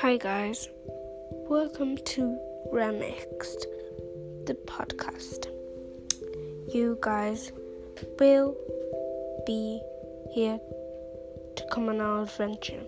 Hi, guys. Welcome to Remixed, the podcast. You guys will be here to come on our adventure.